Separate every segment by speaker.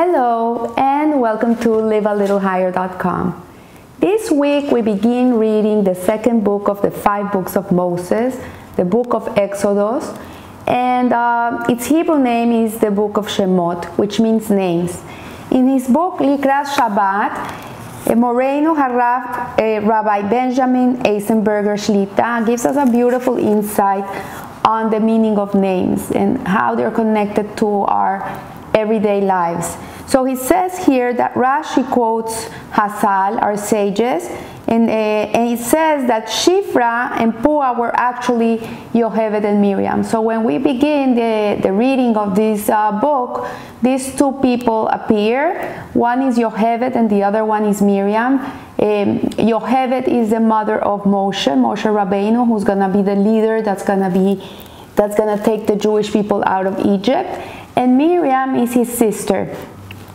Speaker 1: Hello and welcome to livealittlehigher.com. This week we begin reading the second book of the five books of Moses, the book of Exodus, and uh, its Hebrew name is the book of Shemot, which means names. In his book Likrat Shabbat, Morenu Harav, Rabbi Benjamin Eisenberger Shlita gives us a beautiful insight on the meaning of names and how they're connected to our everyday lives. So he says here that Rashi quotes Hazal, our sages, and, uh, and says that Shifra and Pua were actually Yocheved and Miriam. So when we begin the, the reading of this uh, book, these two people appear. One is Yocheved and the other one is Miriam. Um, Yocheved is the mother of Moshe, Moshe Rabbeinu, who's going to be the leader that's to be that's going to take the Jewish people out of Egypt and Miriam is his sister.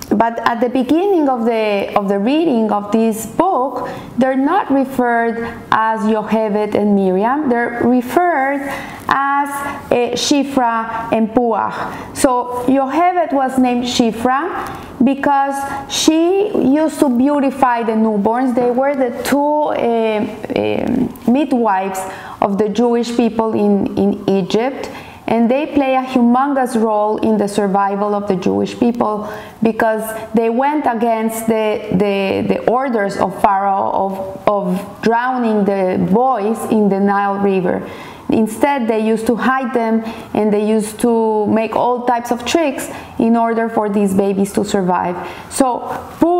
Speaker 1: But at the beginning of the, of the reading of this book, they're not referred as Yocheved and Miriam, they're referred as uh, Shifra and Puach. So Yocheved was named Shifra because she used to beautify the newborns. They were the two uh, uh, midwives of the Jewish people in, in Egypt and they play a humongous role in the survival of the Jewish people because they went against the, the, the orders of Pharaoh of, of drowning the boys in the Nile River. Instead, they used to hide them and they used to make all types of tricks in order for these babies to survive. So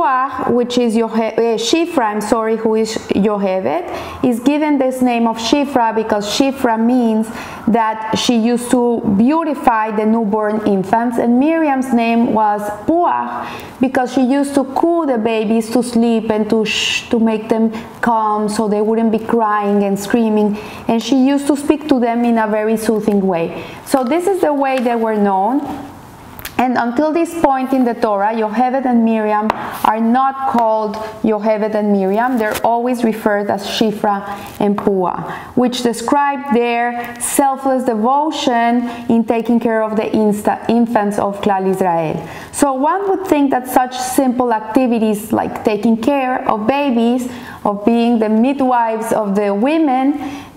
Speaker 1: Puah, which is Yohe, uh, Shifra, I'm sorry, who is Yohevet, is given this name of Shifra because Shifra means that she used to beautify the newborn infants. And Miriam's name was Puah because she used to cool the babies to sleep and to, to make them calm so they wouldn't be crying and screaming. And she used to speak to them in a very soothing way. So this is the way they were known and until this point in the Torah, Yocheved and Miriam are not called Yocheved and Miriam. They're always referred as Shifra and Pua, which describe their selfless devotion in taking care of the infants of Klal Israel. So one would think that such simple activities like taking care of babies of being the midwives of the women,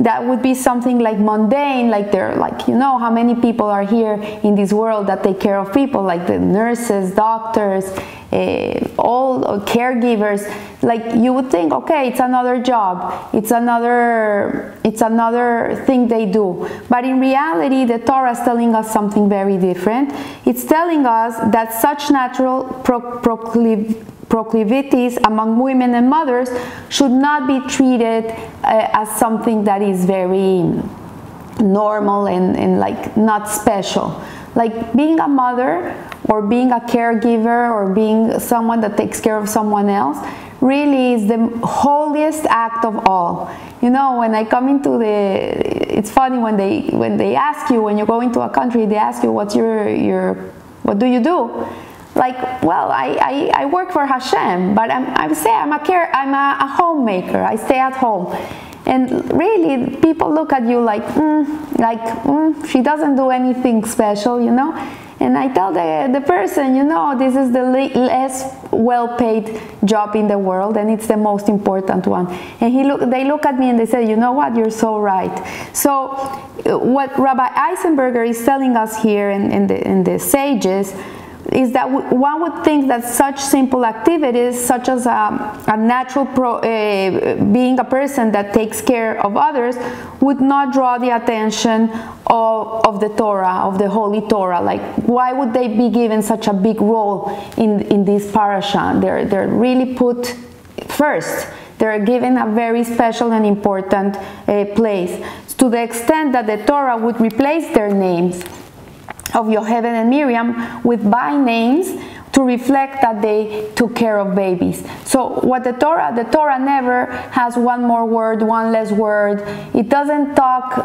Speaker 1: that would be something like mundane, like they're like, you know, how many people are here in this world that take care of people, like the nurses, doctors, uh, all uh, caregivers. Like you would think okay it's another job it's another it's another thing they do. But in reality the torah is telling us something very different. It's telling us that such natural pro- procliv- proclivities among women and mothers should not be treated uh, as something that is very normal and, and like not special. Like being a mother or being a caregiver or being someone that takes care of someone else really is the holiest act of all. You know, when I come into the, it's funny when they when they ask you when you go into a country, they ask you what's your your what do you do? Like well I, I, I, work for Hashem but I'm, I say I'm a care I'm a, a, homemaker I stay at home and really people look at you like mm, like mm, she doesn't do anything special you know and I tell the, the person, you know, this is the less well paid job in the world and it's the most important one. And he look, they look at me and they say, you know what, you're so right. So, what Rabbi Eisenberger is telling us here in, the, in the sages is that one would think that such simple activities, such as a, a natural pro, uh, being a person that takes care of others, would not draw the attention of, of the Torah, of the Holy Torah. Like, why would they be given such a big role in, in this parasha? They're, they're really put first. They're given a very special and important uh, place to the extent that the Torah would replace their names of Yocheved and Miriam with by names to reflect that they took care of babies. So what the Torah, the Torah never has one more word, one less word. It doesn't talk uh,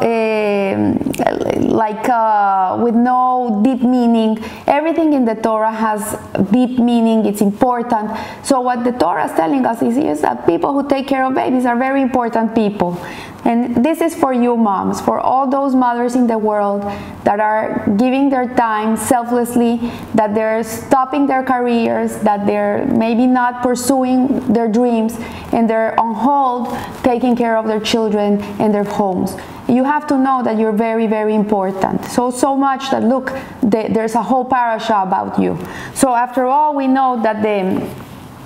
Speaker 1: like uh, with no deep meaning. Everything in the Torah has deep meaning. It's important. So what the Torah is telling us is, is that people who take care of babies are very important people. And this is for you moms, for all those mothers in the world that are giving their time selflessly, that they're stopping their careers, that they're maybe not pursuing their dreams, and they're on hold taking care of their children and their homes. You have to know that you're very, very important. So, so much that look, there's a whole parasha about you. So, after all, we know that the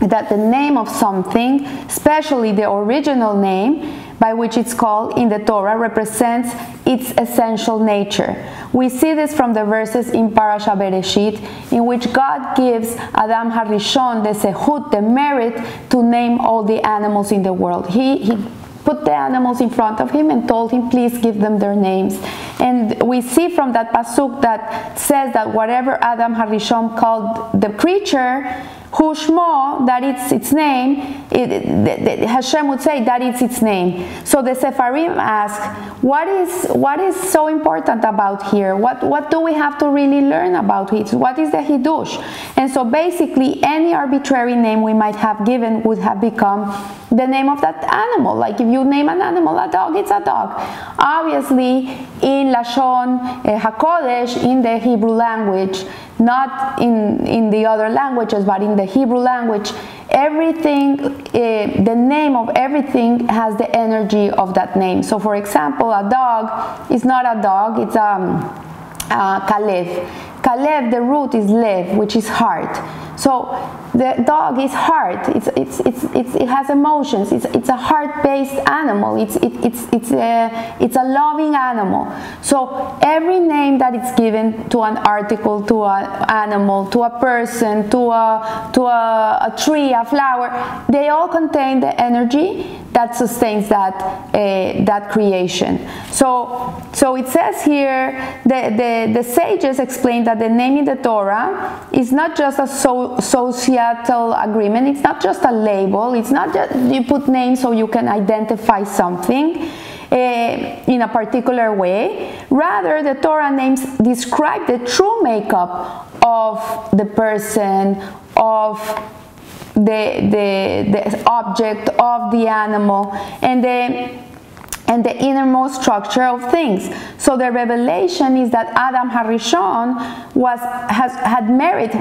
Speaker 1: that the name of something, especially the original name, by which it's called in the Torah represents its essential nature. We see this from the verses in Parasha Bereshit, in which God gives Adam Harishon the zehut, the merit, to name all the animals in the world. He, he put the animals in front of him and told him, please give them their names. And we see from that pasuk that says that whatever Adam Harishon called the creature, Hushmo, that it's its name, it, Hashem would say that it's its name. So the Sepharim ask, what is what is so important about here? What what do we have to really learn about it? What is the Hidush? And so basically, any arbitrary name we might have given would have become the name of that animal. Like if you name an animal a dog, it's a dog. Obviously, in Lashon eh, Hakodesh, in the Hebrew language, not in, in the other languages, but in the Hebrew language, everything, uh, the name of everything has the energy of that name. So, for example, a dog is not a dog, it's um, a kalev. Kalev, the root is lev, which is heart. So the dog is heart. It's, it's, it's, it's, it has emotions. It's, it's a heart-based animal. It's, it, it's, it's, a, it's a loving animal. So every name that is given to an article, to an animal, to a person, to a, to a, a tree, a flower, they all contain the energy that sustains that, uh, that creation. So, so it says here, the, the, the sages explain that the name in the Torah is not just a so, societal agreement, it's not just a label, it's not just you put names so you can identify something. Uh, in a particular way. Rather, the Torah names describe the true makeup of the person, of the, the, the object of the animal and the and the innermost structure of things. So the revelation is that Adam Harishon was has had merit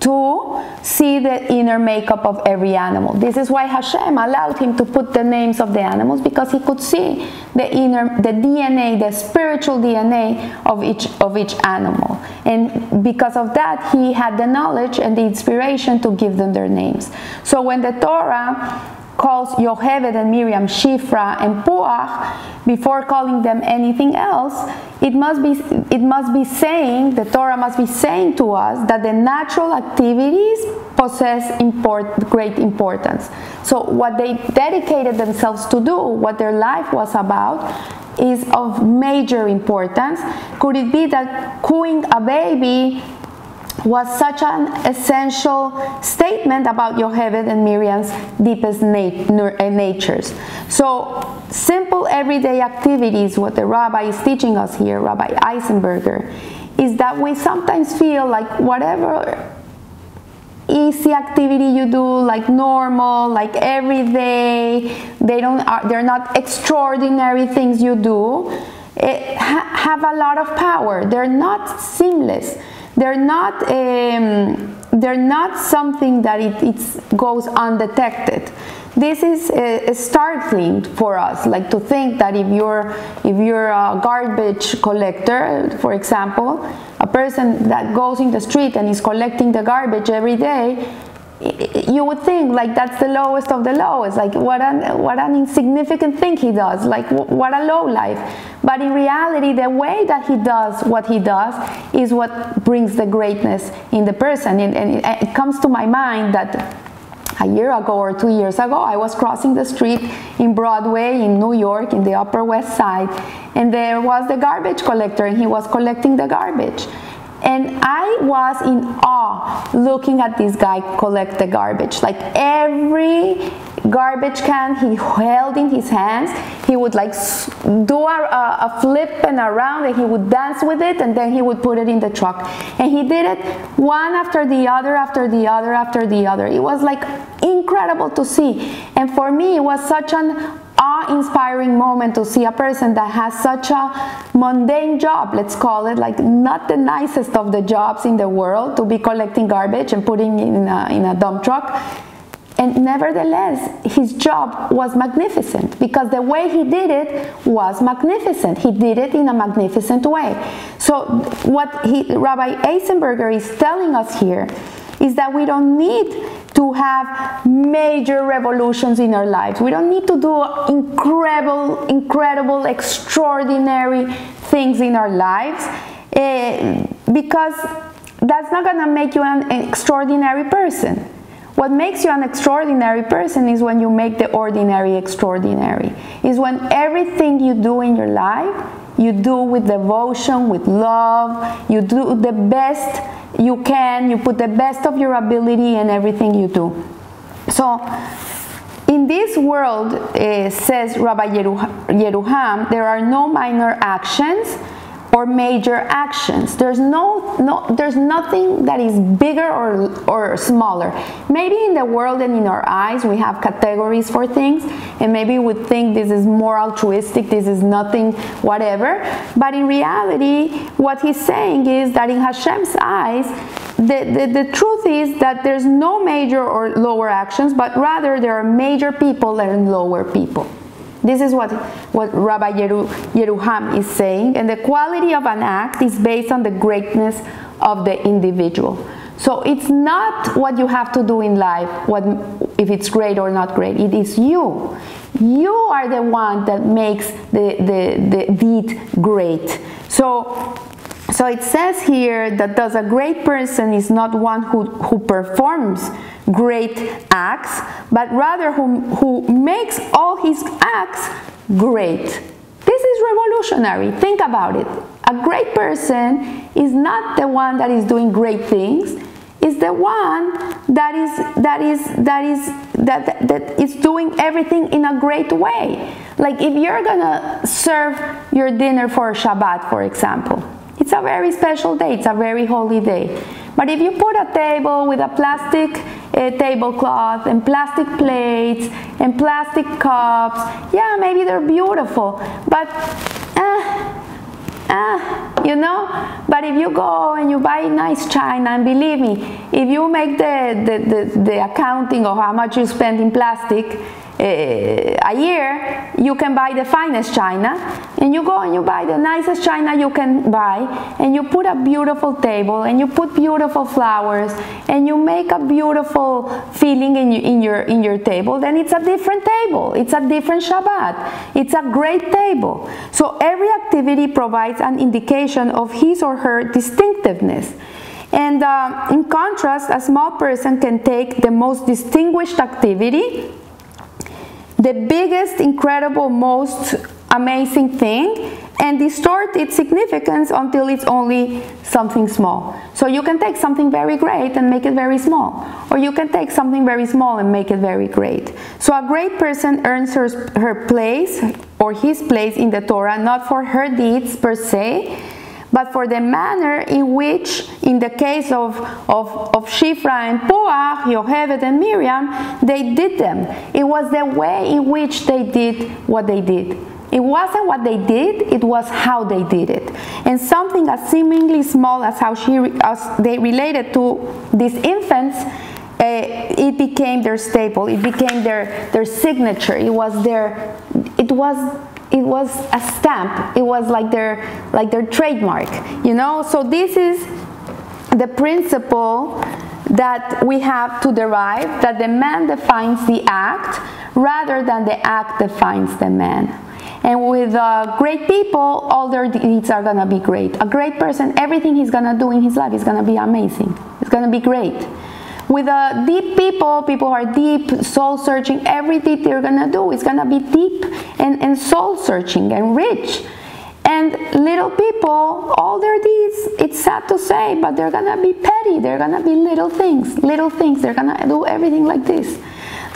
Speaker 1: to see the inner makeup of every animal. This is why Hashem allowed him to put the names of the animals because he could see the inner the DNA, the spiritual DNA of each of each animal. And because of that he had the knowledge and the inspiration to give them their names. So when the Torah calls Yocheved and Miriam Shifra and Puach before calling them anything else, it must be it must be saying the Torah must be saying to us that the natural activities possess import, great importance. So what they dedicated themselves to do, what their life was about, is of major importance. Could it be that cooing a baby was such an essential statement about Yocheved and Miriam's deepest uh, natures. So, simple everyday activities, what the rabbi is teaching us here, Rabbi Eisenberger, is that we sometimes feel like whatever easy activity you do like normal like every day they don't they're not extraordinary things you do it, ha, have a lot of power they're not seamless they're not, um, they're not something that it goes undetected. This is uh, startling for us, like to think that if you're, if you're a garbage collector, for example, a person that goes in the street and is collecting the garbage every day, you would think like that's the lowest of the lowest. Like what an what an insignificant thing he does. Like what a low life. But in reality the way that he does what he does is what brings the greatness in the person. And, and it, it comes to my mind that a year ago or two years ago, I was crossing the street in Broadway in New York in the Upper West Side, and there was the garbage collector, and he was collecting the garbage. And I was in awe looking at this guy collect the garbage. Like every garbage can he held in his hands, he would like do a, a, flip and around and he would dance with it and then he would put it in the truck. And he did it one after the other, after the other, after the other. It was like incredible to see. And for me, it was such an awe-inspiring moment to see a person that has such a mundane job, let's call it, like not the nicest of the jobs in the world to be collecting garbage and putting in a, in a dump truck. And nevertheless, his job was magnificent because the way he did it was magnificent. He did it in a magnificent way. So, what he, Rabbi Eisenberger is telling us here is that we don't need to have major revolutions in our lives. We don't need to do incredible, incredible, extraordinary things in our lives uh, because that's not to make you an extraordinary person. What makes you an extraordinary person is when you make the ordinary extraordinary. Is when everything you do in your life, you do with devotion, with love, you do the best you can, you put the best of your ability in everything you do. So, in this world, uh, says Rabbi Yeruham, there are no minor actions or major actions. There's no, no there's nothing that is bigger or, or smaller. Maybe in the world and in our eyes we have categories for things and maybe we think this is more altruistic, this is nothing, whatever. But in reality, what he's saying is that in Hashem's eyes, the, the, the, truth is that there's no major or lower actions, but rather there are major people and lower people. This is what, what Rabbi Yeru, Yeruham is saying, and the quality of an act is based on the greatness of the individual. So it's not what you have to do in life, what, if it's great or not great. It is you. You are the one that makes the, the, the deed great. So so it says here that thus a great person is not one who, who performs great acts, but rather who, who makes all his acts great. This is revolutionary. Think about it. A great person is not the one that is doing great things, is the one that is that is that is that that is doing everything in a great way. Like if you're gonna serve your dinner for Shabbat, for example, a very special day, it's a very holy day. But if you put a table with a plastic uh, tablecloth and plastic plates and plastic cups, yeah, maybe they're beautiful, but uh, uh, you know? But if you go and you buy nice china and believe me if you make the, the, the, the accounting of how much you spend in plastic a year, you can buy the finest china, and you go and you buy the nicest china you can buy, and you put a beautiful table, and you put beautiful flowers, and you make a beautiful feeling in, in your in your table. Then it's a different table. It's a different Shabbat. It's a great table. So every activity provides an indication of his or her distinctiveness. And uh, in contrast, a small person can take the most distinguished activity the biggest, incredible, most amazing thing and distort its significance until it's only something small. So you can take something very great and make it very small, or you can take something very small and make it very great. So a great person earns her, her place or his place in the Torah not for her deeds per se, but for the manner in which, in the case of, of, of Shifra and Poach, Yocheved and Miriam, they did them. It was the way in which they did what they did. It wasn't what they did, it was how they did it. And something as seemingly small as how she, as they related to these infants, uh, it became their staple. It became their, their signature. It was their, it was it was a stamp. It was like their like their trademark you know? So this is the principle that we have to derive that the man defines the act rather than the act defines the man. And with uh, great people all their deeds are to be great. A great person everything he's to do in his life is to be amazing. It's to be great with uh, deep people, people who are deep, soul searching, everything they're gonna do is gonna be deep and, and soul searching and rich. And little people, all their deeds, it's sad to say, but they're gonna be petty. They're gonna be little things, little things. They're gonna do everything like this.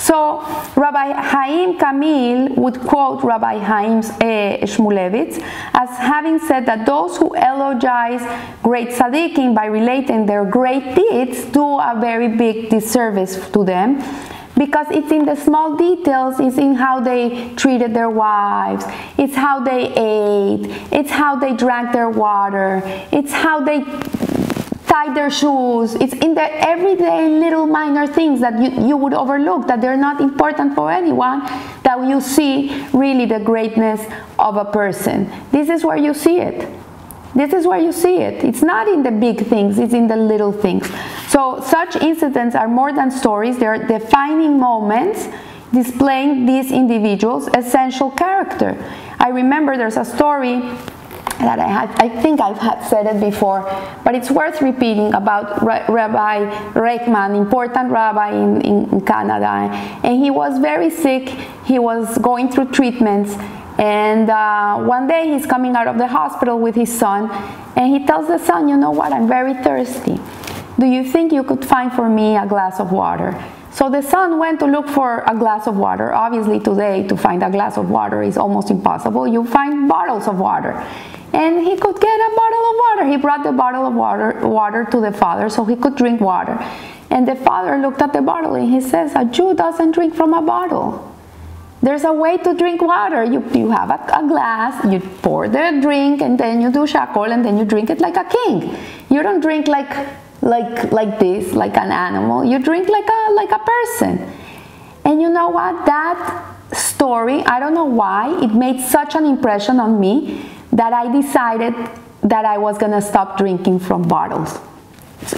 Speaker 1: So Rabbi Haim Kamil would quote Rabbi Haim uh, Shmulevitz as having said that those who eulogize great tzaddikim by relating their great deeds do a very big disservice to them because it's in the small details, it's in how they treated their wives, it's how they ate, it's how they drank their water, it's how they tied their shoes. It's in the everyday little minor things that you, you would overlook, that they're not important for anyone, that you see really the greatness of a person. This is where you see it. This is where you see it. It's not in the big things, it's in the little things. So, such incidents are more than stories, they're defining moments displaying these individuals' essential character. I remember there's a story that I had, I think I've said it before, but it's worth repeating about Rabbi Reichman, important rabbi in, in Canada. And he was very sick, he was going through treatments, and uh, one day he's coming out of the hospital with his son, and he tells the son, You know what? I'm very thirsty. Do you think you could find for me a glass of water? So the son went to look for a glass of water. Obviously, today, to find a glass of water is almost impossible. You find bottles of water. And he could get a bottle of water. He brought the bottle of water, water to the father so he could drink water. And the father looked at the bottle and he says, A Jew doesn't drink from a bottle. There's a way to drink water. You, you have a, a, glass, you pour the drink, and then you do shehakol, and then you drink it like a king. You don't drink like, like, like this, like an animal. You drink like a, like a person. And you know what? That story, I don't know why, it made such an impression on me that I decided that I was gonna stop drinking from bottles.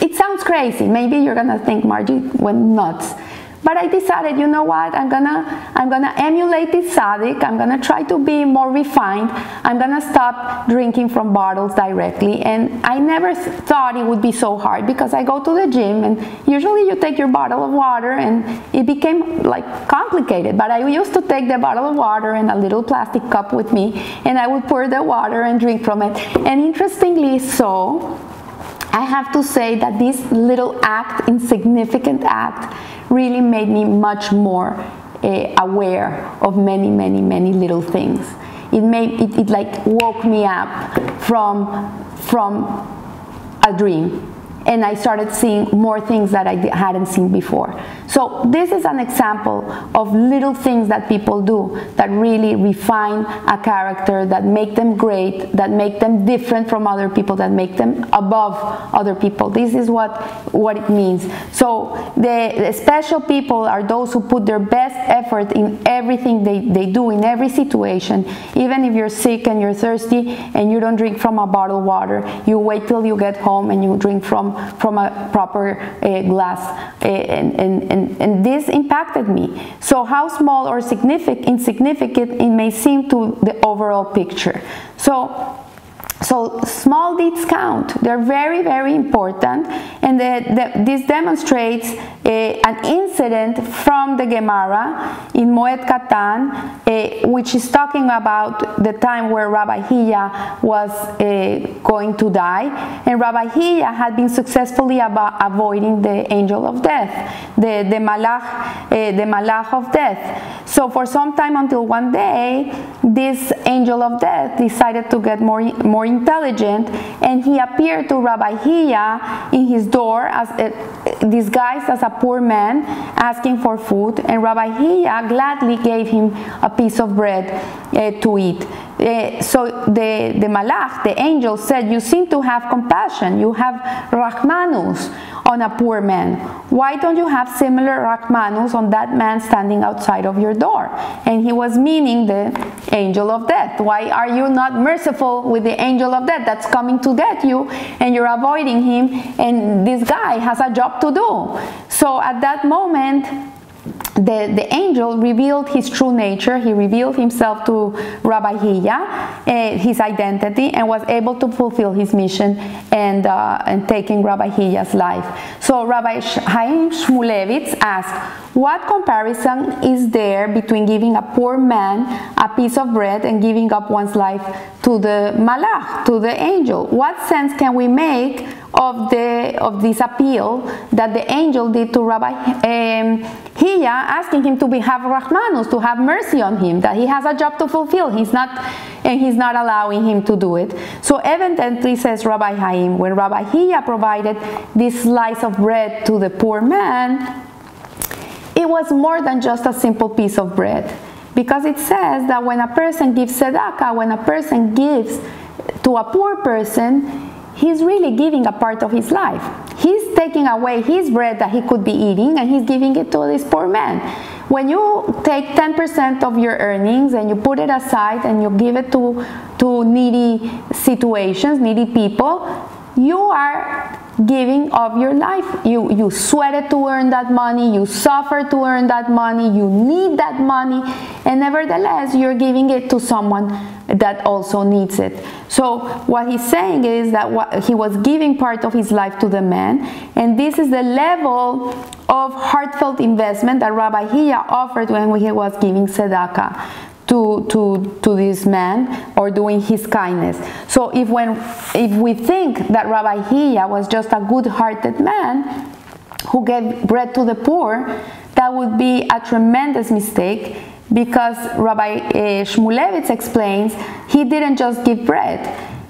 Speaker 1: It sounds crazy. Maybe you're gonna think Margie went nuts. But I decided, you know what? I'm gonna I'm gonna emulate this tzaddik. I'm gonna try to be more refined. I'm gonna stop drinking from bottles directly. And I never thought it would be so hard because I go to the gym and usually you take your bottle of water and it became like complicated. But I used to take the bottle of water and a little plastic cup with me and I would pour the water and drink from it. And interestingly so, I have to say that this little act, insignificant act, really made me much more uh, aware of many, many, many little things. It made it, it like woke me up from from a dream and I started seeing more things that I hadn't seen before. So this is an example of little things that people do that really refine a character, that make them great, that make them different from other people, that make them above other people. This is what, what it means. So the, the special people are those who put their best effort in everything they, they do, in every situation. Even if you're sick and you're thirsty and you don't drink from a bottle of water, you wait till you get home and you drink from from a proper uh, glass uh, and, and, and, and this impacted me so how small or significant insignificant it may seem to the overall picture so so small deeds count. They're very, very important. And the, the, this demonstrates a, an incident from the Gemara in Moed Katan, a, which is talking about the time where Rabbi Hia was a, going to die. And Rabbi Hia had been successfully avoiding the angel of death, the, the, malach, the malach of death. So for some time until one day, this angel of death decided to get more, more intelligent and he appeared to Rabbi Hia in his door as a, disguised as a poor man asking for food and Rabbi Hia gladly gave him a piece of bread uh, to eat. Uh, so the, the malach, the angel said, you seem to have compassion. You have rachmanus on a poor man. Why don't you have similar rachmanus on that man standing outside of your door? And he was meaning the angel of death. Why are you not merciful with the angel of death that's coming to get you and you're avoiding him and this guy has a job to do? So at that moment, the, the angel revealed his true nature. He revealed himself to Rabbi Hia, uh, his identity, and was able to fulfill his mission and, uh, and taking Rabbi Hia's life. So Rabbi Chaim Shmulevitz asked, what comparison is there between giving a poor man a piece of bread and giving up one's life to the malach, to the angel? What sense can we make of the of this appeal that the angel did to Rabbi um, Hia, asking him to have rahmanus, to have mercy on him, that he has a job to fulfill. He's not, and he's not allowing him to do it. So evidently, says Rabbi Haim, when Rabbi Hia provided this slice of bread to the poor man, it was more than just a simple piece of bread. Because it says that when a person gives tzedakah, when a person gives to a poor person, he's really giving a part of his life. He's taking away his bread that he could be eating and he's giving it to this poor man. When you take 10% of your earnings and you put it aside and you give it to, to needy situations, needy people, you are giving of your life. You, you sweated to earn that money, you suffered to earn that money, you need that money, and nevertheless, you're giving it to someone that also needs it. So, what he's saying is that what, he was giving part of his life to the man, and this is the level of heartfelt investment that Rabbi Hia offered when he was giving tzedakah to, to, to this man or doing his kindness. So if when if we think that Rabbi Hia was just a good-hearted man who gave bread to the poor, that would be a tremendous mistake because Rabbi uh, Shmulevitz explains he didn't just give bread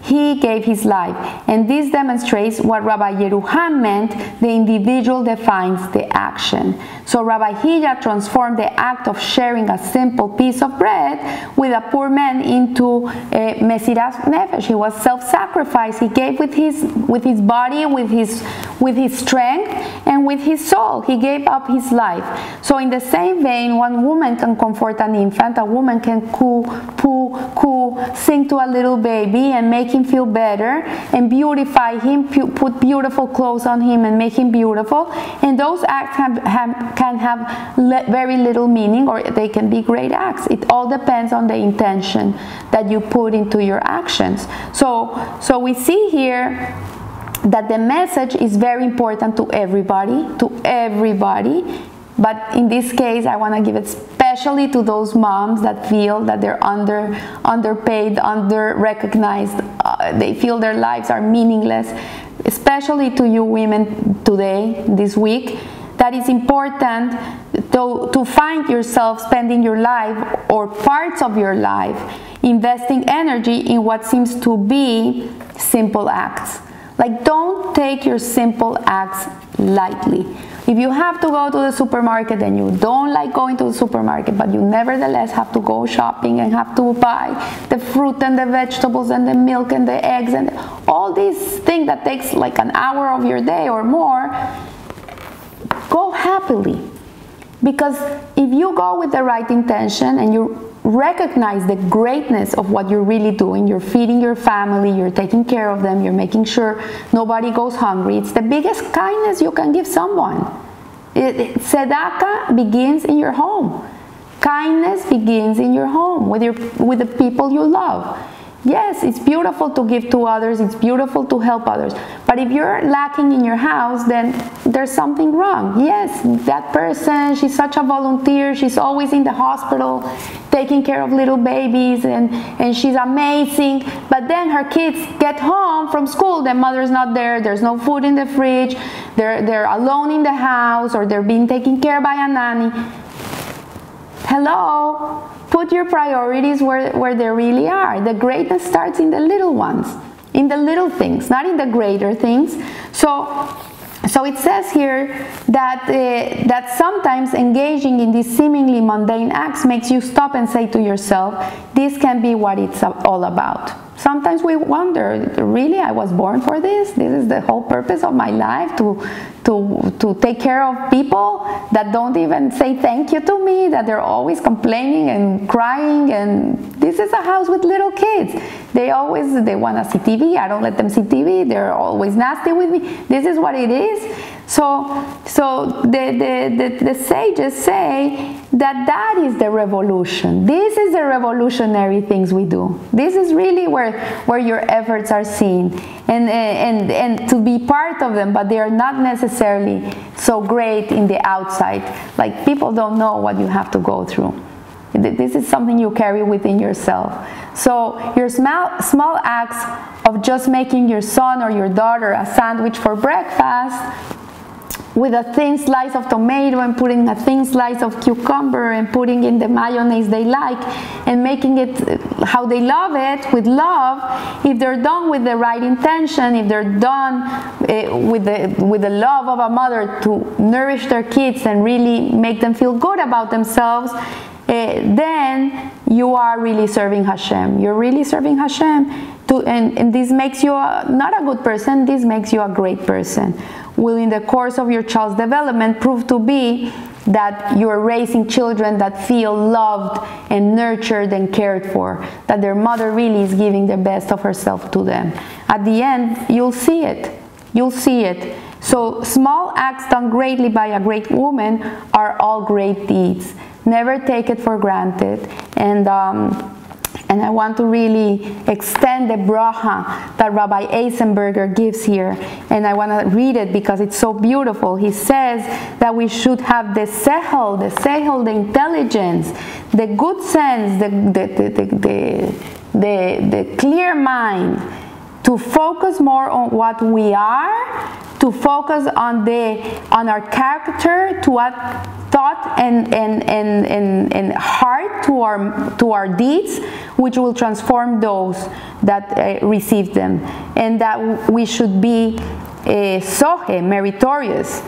Speaker 1: he gave his life. And this demonstrates what Rabbi Yeruham meant the individual defines the action. So Rabbi Hia transformed the act of sharing a simple piece of bread with a poor man into a Mesiras Nefesh. He was self-sacrifice. He gave with his with his body, with his with his strength, and with his soul. He gave up his life. So in the same vein, one woman can comfort an infant, a woman can coo, poo, coo, sing to a little baby and make him feel better and beautify him, put beautiful clothes on him and make him beautiful. And those acts have, have, can have le very little meaning or they can be great acts. It all depends on the intention that you put into your actions. So, so we see here that the message is very important to everybody, to everybody. But in this case, I want to give it especially to those moms that feel that they're under underpaid, under recognized. Uh, they feel their lives are meaningless. Especially to you women today, this week, that is important to, to find yourself spending your life or parts of your life investing energy in what seems to be simple acts. Like, don't take your simple acts lightly. If you have to go to the supermarket and you don't like going to the supermarket, but you nevertheless have to go shopping and have to buy the fruit and the vegetables and the milk and the eggs and all these things that takes like an hour of your day or more, go happily. Because if you go with the right intention and you recognize the greatness of what you're really doing. You're feeding your family, you're taking care of them, you're making sure nobody goes hungry. It's the biggest kindness you can give someone. It, it, begins in your home. Kindness begins in your home with, your, with the people you love. Yes, it's beautiful to give to others, it's beautiful to help others. But if you're lacking in your house, then there's something wrong. Yes, that person, she's such a volunteer, she's always in the hospital taking care of little babies and, and she's amazing. But then her kids get home from school, the mother's not there, there's no food in the fridge, they're, they're alone in the house or they're being taken care by a nanny. Hello? Put your priorities where, where they really are. The greatness starts in the little ones, in the little things, not in the greater things. So, so it says here that, uh, that sometimes engaging in these seemingly mundane acts makes you stop and say to yourself, this can be what it's all about. Sometimes we wonder, really, I was born for this? This is the whole purpose of my life to, to, to take care of people that don't even say thank you to me, that they're always complaining and crying. And this is a house with little kids. They always, they want to see TV. I don't let them see TV. They're always nasty with me. This is what it is. So, so the, the, the, the, sages say that that is the revolution. This is the revolutionary things we do. This is really where, where your efforts are seen and, eh, and, and to be part of them, but they are not necessarily so great in the outside. Like people don't know what you have to go through. This is something you carry within yourself. So your small, small acts of just making your son or your daughter a sandwich for breakfast with a thin slice of tomato and putting a thin slice of cucumber and putting in the mayonnaise they like and making it how they love it with love if they're done with the right intention if they're done uh, with the with the love of a mother to nourish their kids and really make them feel good about themselves uh, then you are really serving Hashem. You're really serving Hashem. To, and, and this makes you a, not a good person, this makes you a great person will in the course of your child's development prove to be that you're raising children that feel loved and nurtured and cared for, that their mother really is giving the best of herself to them. At the end, you'll see it. You'll see it. So, small acts done greatly by a great woman are all great deeds. Never take it for granted. And um, and I want to really extend the bracha that Rabbi Eisenberger gives here. And I want to read it because it's so beautiful. He says that we should have the sehel, the sehel, the intelligence, the good sense, the, the, the, the, the, the clear mind to focus more on what we are, to focus on the on our character, to what thought and, and, and, and, and heart to our, to our deeds, which will transform those that uh, receive them. And that we should be uh, sohe, meritorious,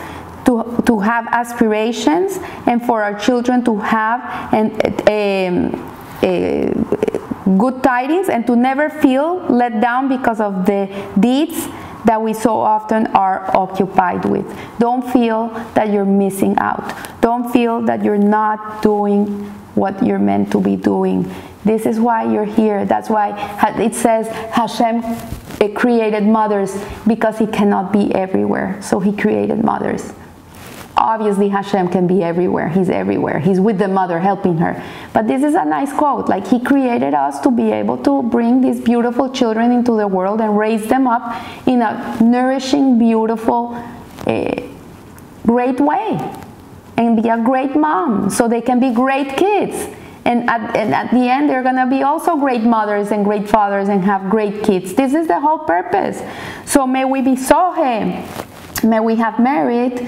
Speaker 1: to, to have aspirations, and for our children to have and, um, uh, good tidings and to never feel let down because of the deeds that we so often are occupied with. Don't feel that you're missing out. Don't feel that you're not doing what you're meant to be doing. This is why you're here. That's why it says Hashem created mothers because he cannot be everywhere. So he created mothers obviously Hashem can be everywhere. He's everywhere. He's with the mother helping her. But this is a nice quote. Like he created us to be able to bring these beautiful children into the world and raise them up in a nourishing, beautiful, uh, great way. And be a great mom so they can be great kids. And at, and at the end, they're going to be also great mothers and great fathers and have great kids. This is the whole purpose. So may we be sohe. May we have merit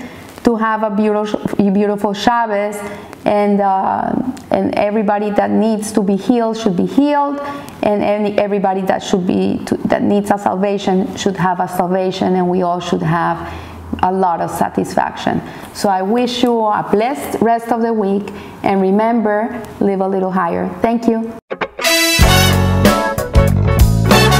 Speaker 1: to have a beautiful, beautiful Shabbos, and uh, and everybody that needs to be healed should be healed, and any, everybody that should be to, that needs a salvation should have a salvation, and we all should have a lot of satisfaction. So I wish you a blessed rest of the week, and remember, live a little higher. Thank you.